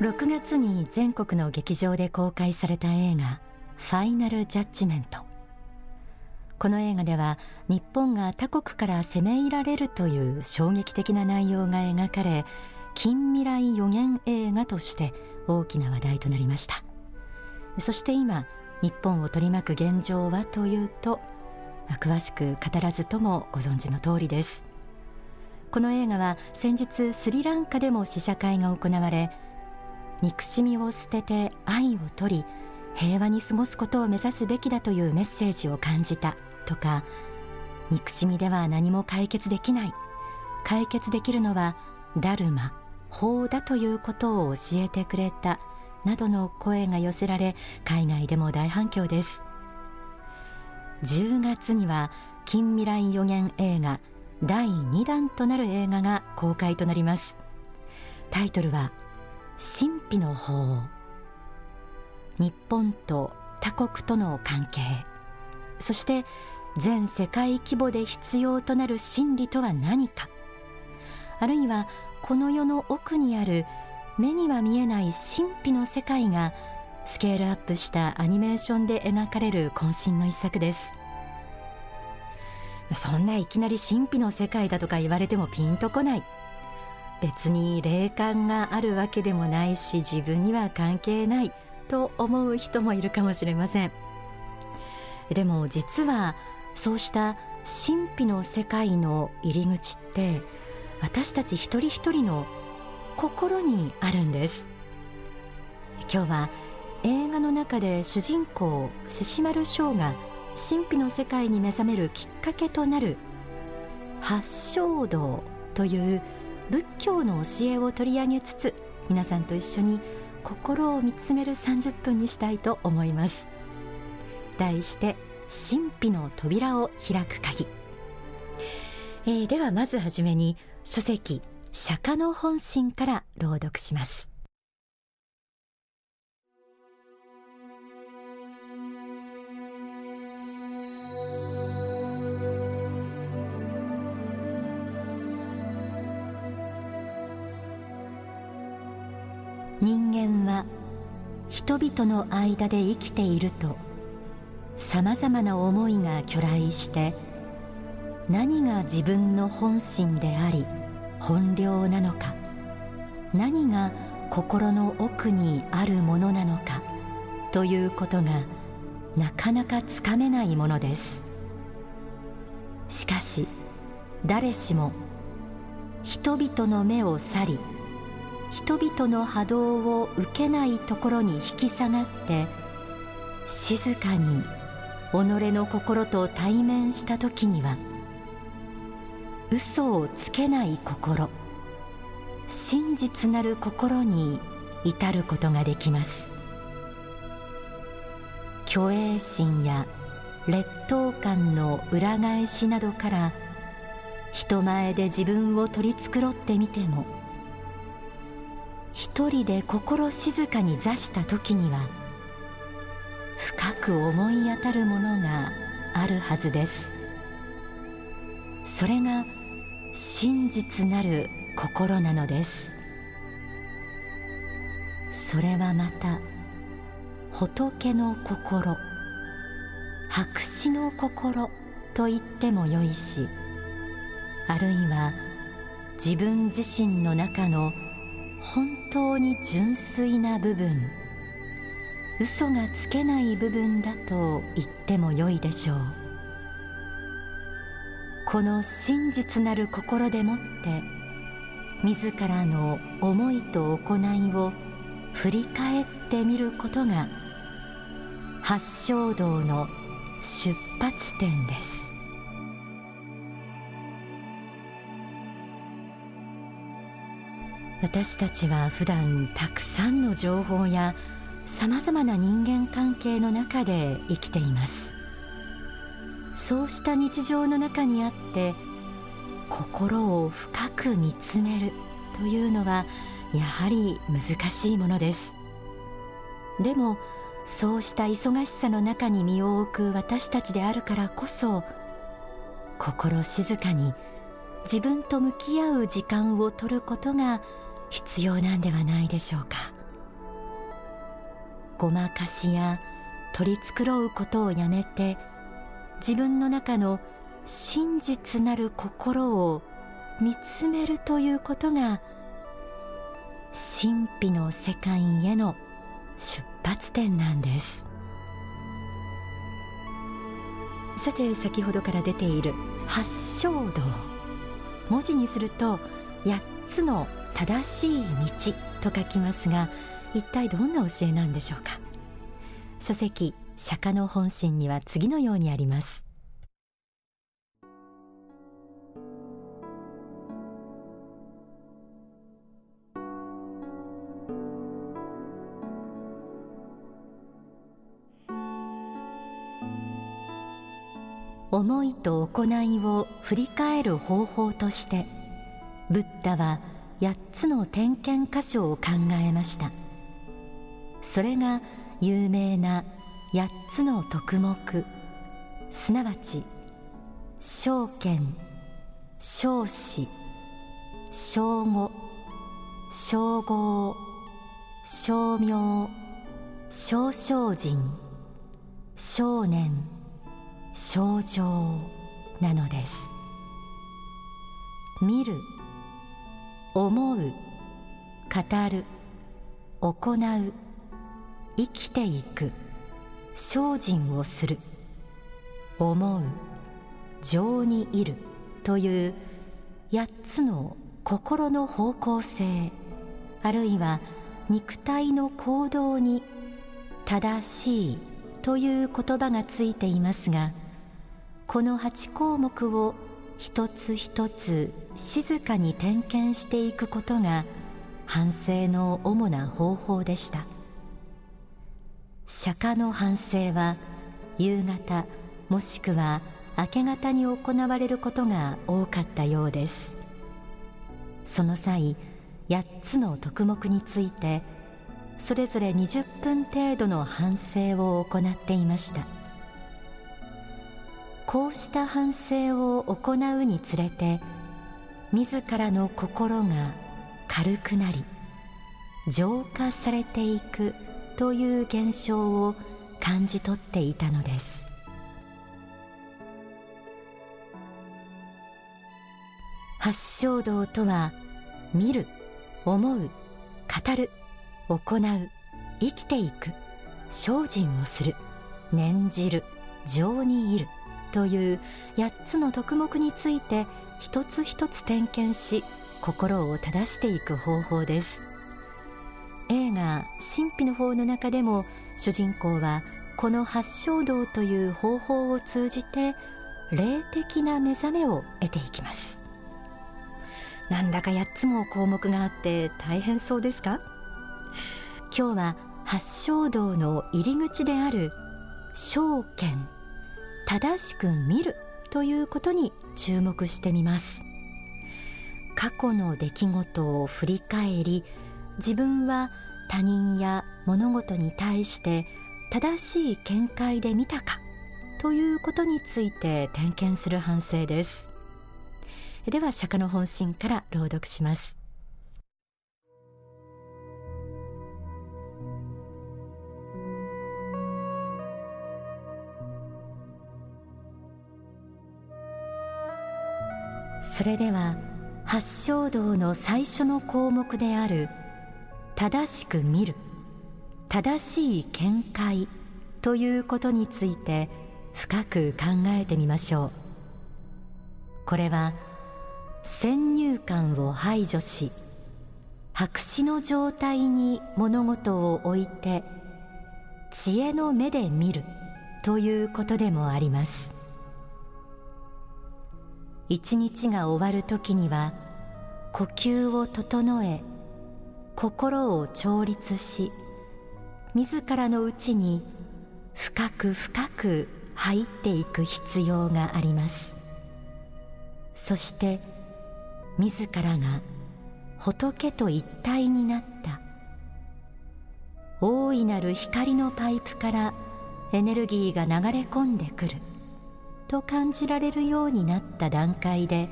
6月に全国の劇場で公開された映画ファイナルジャッジメントこの映画では日本が他国から攻め入られるという衝撃的な内容が描かれ近未来予言映画として大きな話題となりました。そして今日本を取り巻く現状はというと詳しく語らずともご存知の通りです。この映画は先日スリランカでも試写会が行われ憎しみを捨てて愛を取り平和に過ごすことを目指すべきだというメッセージを感じたとか憎しみでは何も解決できない。解決できるのはダルマ法だということを教えてくれたなどの声が寄せられ海外でも大反響です。10月には近未来予言映画第2弾となる映画が公開となります。タイトルは神秘の法。日本と他国との関係。そして全世界規模で必要となる真理とは何か。あるいはこの世の奥にある目には見えない神秘の世界がスケールアップしたアニメーションで描かれる渾身の一作です。そんないきなり神秘の世界だとか言われてもピンとこない。別に霊感があるわけでもないし自分には関係ないと思う人もいるかもしれません。でも実はそうした神秘の世界の入り口って私たち一人一人の心にあるんです。今日は映画の中で主人公獅子丸翔が神秘の世界に目覚めるきっかけとなる八正道という仏教の教えを取り上げつつ皆さんと一緒に心を見つめる30分にしたいと思います。題して神秘の扉を開く鍵、えー、ではまずはじめに書籍釈迦の本心から朗読します。人間は人々の間で生きているとさまざまな思いが去来して何が自分の本心であり本領なのか何が心の奥にあるものなのかということがなかなかつかめないものです。しかし誰しも人々の目を去り人々の波動を受けないところに引き下がって静かに己の心と対面した時には嘘をつけない心真実なる心に至ることができます。虚栄心や劣等感の裏返しなどから人前で自分を取り繕ってみても一人で心静かに座した時には深く思い当たるものがあるはずです。それが真実なる心なのです。それはまた仏の心白紙の心と言ってもよいしあるいは自分自身の中の本当に純粋な部分。嘘がつけない部分だと言ってもよいでしょう。この真実なる心でもって自らの思いと行いを振り返ってみることが八正道の出発点です。私たちは普段たくさんの情報やさまざまな人間関係の中で生きています。そうした日常の中にあって心を深く見つめるというのはやはり難しいものです。でもそうした忙しさの中に身を置く私たちであるからこそ心静かに自分と向き合う時間を取ることが必要なんではないでしょうか。ごまかしや取り繕うことをやめて自分の中の真実なる心を見つめるということが神秘の世界への出発点なんです。さて先ほどから出ている八正道。文字にすると8つの正しい道と書きますが一体どんな教えなんでしょうか？書籍釈迦の本心には次のようにあります。思いと行いを振り返る方法としてブッダは8つの点検箇所を考えました。それが有名な8つの徳目。すなわち証券証子証語称号称名少々人少年症状なのです。見る思う語る行う生きていく精進をする思う情にいるという8つの心の方向性あるいは肉体の行動に正しいという言葉がついていますがこの8項目を一つ一つ静かに点検していくことが反省の主な方法でした。釈迦の反省は夕方もしくは明け方に行われることが多かったようです。その際8つの徳目についてそれぞれ20分程度の反省を行っていました。こうした反省を行うにつれて自らの心が軽くなり浄化されていくという現象を感じ取っていたのです。八正道とは見る思う語る行う生きていく精進をする念じる情にいるという8つの徳目について一つ一つ点検し心を正していく方法です。映画「神秘の方」の中でも主人公はこの八正道という方法を通じて霊的な目覚めを得ていきます。なんだか8つも項目があって大変そうですか？今日は八正道の入り口である証券正しく見るということに注目してみます。過去の出来事を振り返り自分は他人や物事に対して正しい見解で見たかということについて点検する反省です。では釈迦の本心から朗読します。それでは八正道の最初の項目である正しく見る正しい見解ということについて深く考えてみましょう。これは先入観を排除し白紙の状態に物事を置いて知恵の目で見るということでもあります。一日が終わる時には呼吸を整え心を調律し自らの内に深く深く入っていく必要があります。そして自らが仏と一体になった。大いなる光のパイプからエネルギーが流れ込んでくる。と感じられるようになった段階で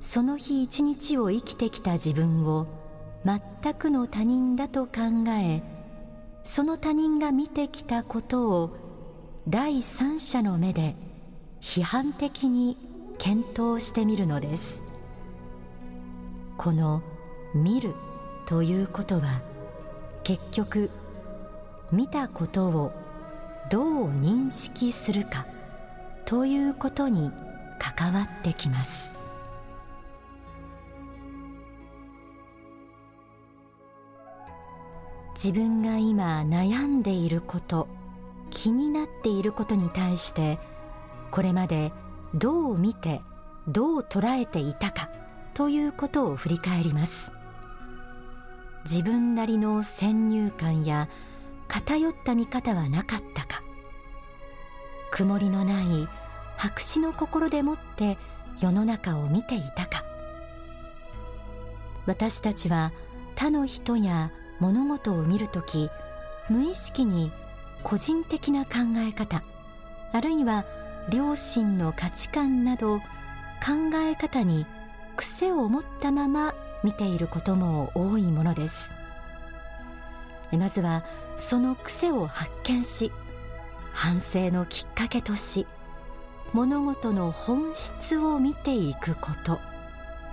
その日一日を生きてきた自分を全くの他人だと考えその他人が見てきたことを第三者の目で批判的に検討してみるのです。この「見る」ということは結局見たことをどう認識するか。ということに関わってきます。自分が今悩んでいること気になっていることに対してこれまでどう見てどう捉えていたかということを振り返ります。自分なりの先入観や偏った見方はなかったか。曇りのない白紙の心でもって世の中を見ていたか。私たちは他の人や物事を見るとき無意識に個人的な考え方あるいは両親の価値観など考え方に癖を持ったまま見ていることも多いものです。まずはその癖を発見し反省のきっかけとし物事の本質を見ていくこと。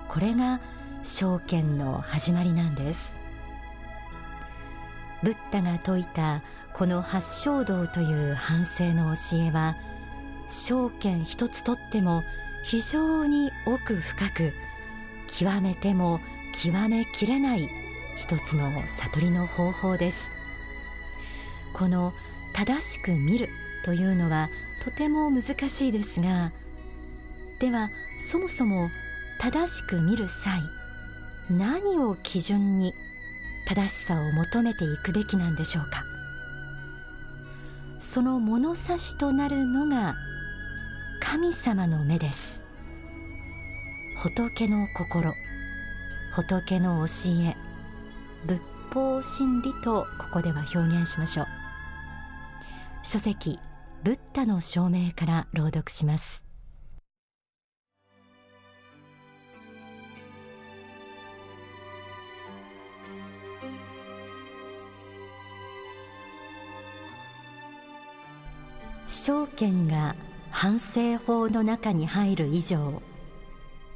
これが証券の始まりなんです。ブッダが説いたこの八正道という反省の教えは証券一つとっても非常に奥深く極めても極めきれない一つの悟りの方法です。この正しく見るというのはとても難しいですがではそもそも正しく見る際何を基準に正しさを求めていくべきなんでしょうか？その物差しとなるのが神様の目です。仏の心仏の教え仏法真理とここでは表現しましょう。書籍ブッダの証明から朗読します。証券が反省法の中に入る以上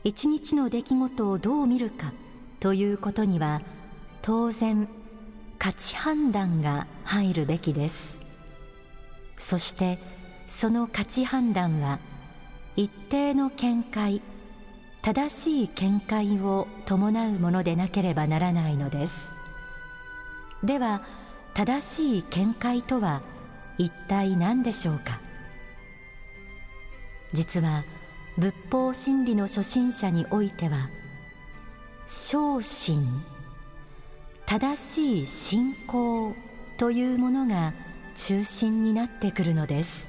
一日の出来事をどう見るかということには当然価値判断が入るべきです。そしてその価値判断は一定の見解正しい見解を伴うものでなければならないのです。では正しい見解とは一体何でしょうか？実は仏法真理の初心者においては昇進正しい信仰というものが中心になってくるのです。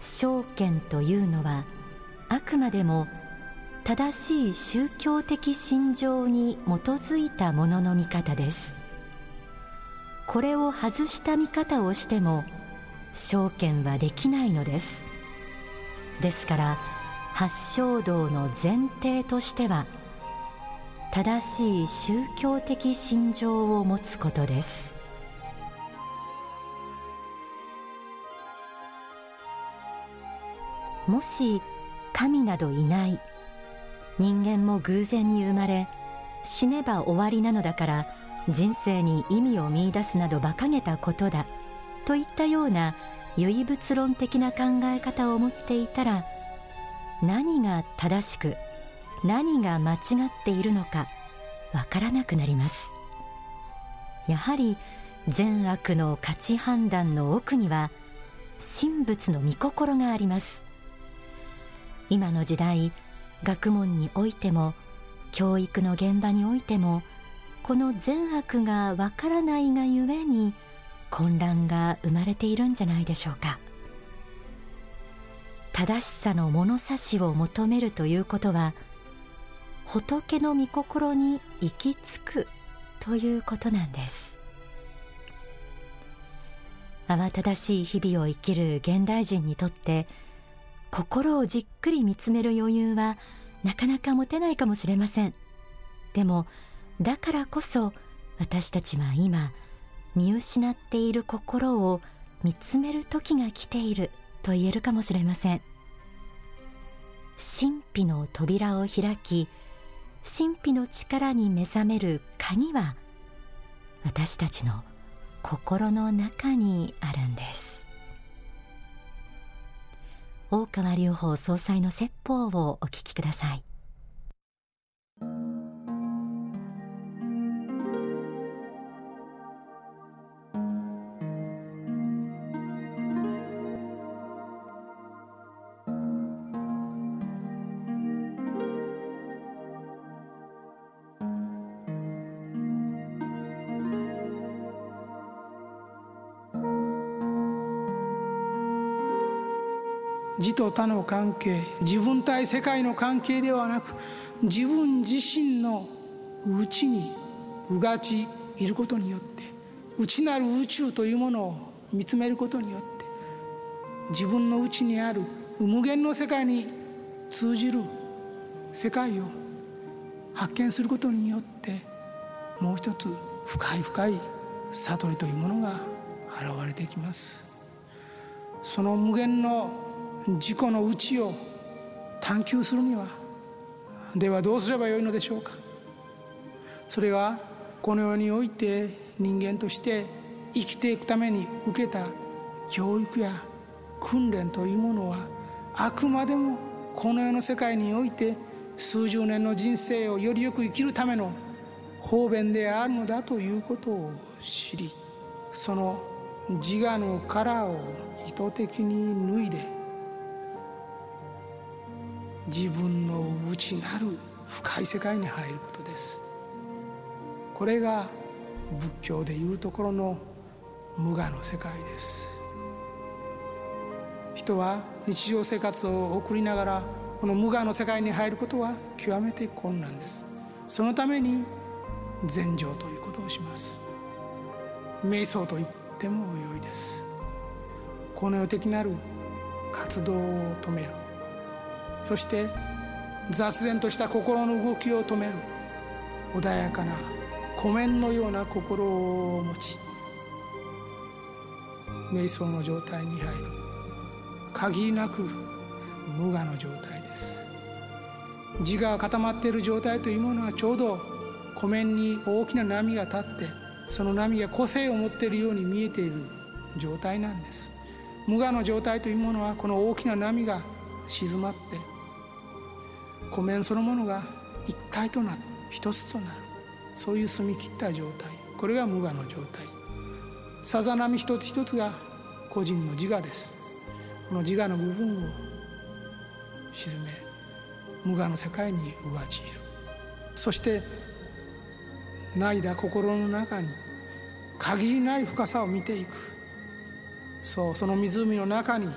証券というのはあくまでも正しい宗教的信条に基づいたものの見方です。これを外した見方をしても証券はできないのです。ですから八正道の前提としては正しい宗教的信条を持つことです。もし神などいない人間も偶然に生まれ死ねば終わりなのだから人生に意味を見いだすなど馬鹿げたことだといったような唯物論的な考え方を持っていたら何が正しく何が間違っているのかわからなくなりますやはり善悪の価値判断の奥には神仏の御心があります今の時代学問においても教育の現場においてもこの善悪がわからないがゆえに混乱が生まれているんじゃないでしょうか。正しさの物差しを求めるということは仏の御心に行き着くということなんです。慌ただしい日々を生きる現代人にとって心をじっくり見つめる余裕はなかなか持てないかもしれません。でもだからこそ私たちは今見失っている心を見つめる時が来ていると言えるかもしれません。神秘の扉を開き神秘の力に目覚める鍵は私たちの心の中にあるんです。大川隆法総裁の説法をお聞きください。自と他の関係自分対世界の関係ではなく自分自身の内にうがちいることによって内なる宇宙というものを見つめることによって自分の内にある無限の世界に通じる世界を発見することによってもう一つ深い深い悟りというものが現れてきます。その無限の自己の内を探求するにはではどうすればよいのでしょうか？それはこの世において人間として生きていくために受けた教育や訓練というものはあくまでもこの世の世界において数十年の人生をよりよく生きるための方便であるのだということを知りその自我の殻を意図的に脱いで自分の内なる深い世界に入ることです。これが仏教でいうところの無我の世界です。人は日常生活を送りながらこの無我の世界に入ることは極めて困難です。そのために禅定ということをします。瞑想と言っても良いです。この世的なる活動を止める。そして雑然とした心の動きを止める穏やかな湖面のような心を持ち瞑想の状態に入る限りなく無我の状態です。自我が固まっている状態というものはちょうど湖面に大きな波が立ってその波が個性を持っているように見えている状態なんです。無我の状態というものはこの大きな波が静まって湖面そのものが一体となる一つとなるそういう澄み切った状態これが無我の状態。さざ波一つ一つが個人の自我です。この自我の部分を沈め無我の世界に上じる。そして泣いだ心の中に限りない深さを見ていく。そうその湖の中に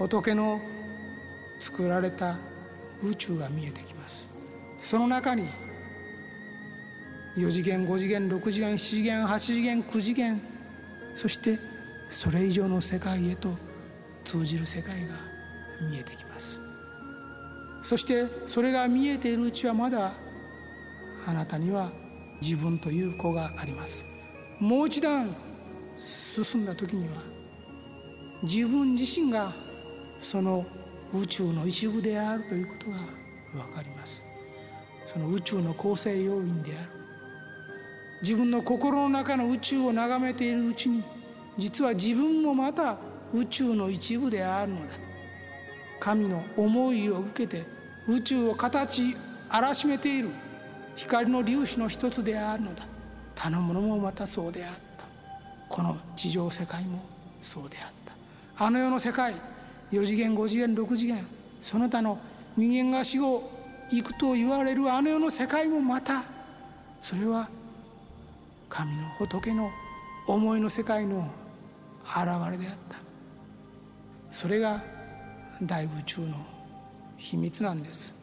仏の作られた宇宙が見えてきます。その中に4次元5次元6次元7次元8次元9次元そしてそれ以上の世界へと通じる世界が見えてきます。そしてそれが見えているうちはまだあなたには自分という子があります。もう一段進んだ時には自分自身がその宇宙の一部であるということが分かります。その宇宙の構成要因である。自分の心の中の宇宙を眺めているうちに実は自分もまた宇宙の一部であるのだ。神の思いを受けて宇宙を形荒らしめている。光の粒子の一つであるのだ。他のものもまたそうであった。この地上世界もそうであった。あの世の世界4次元5次元6次元その他の人間が死後行くと言われるあの世の世界もまたそれは神の仏の思いの世界の現れであった。それが大宇宙の秘密なんです。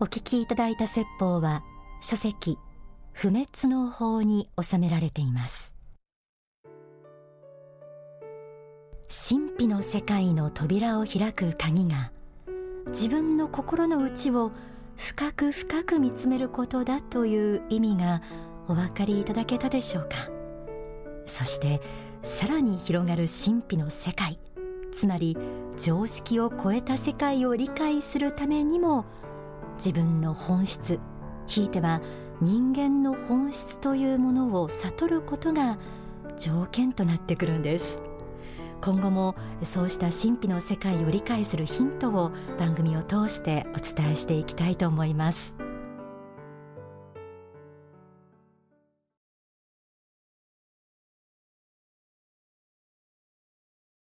お聞きいただいた説法は書籍不滅の法に収められています。神秘の世界の扉を開く鍵が自分の心の内を深く深く見つめることだという意味がお分かりいただけたでしょうか。そしてさらに広がる神秘の世界つまり常識を超えた世界を理解するためにも自分の本質ひいては人間の本質というものを悟ることが条件となってくるんです。今後もそうした神秘の世界を理解するヒントを番組を通してお伝えしていきたいと思います。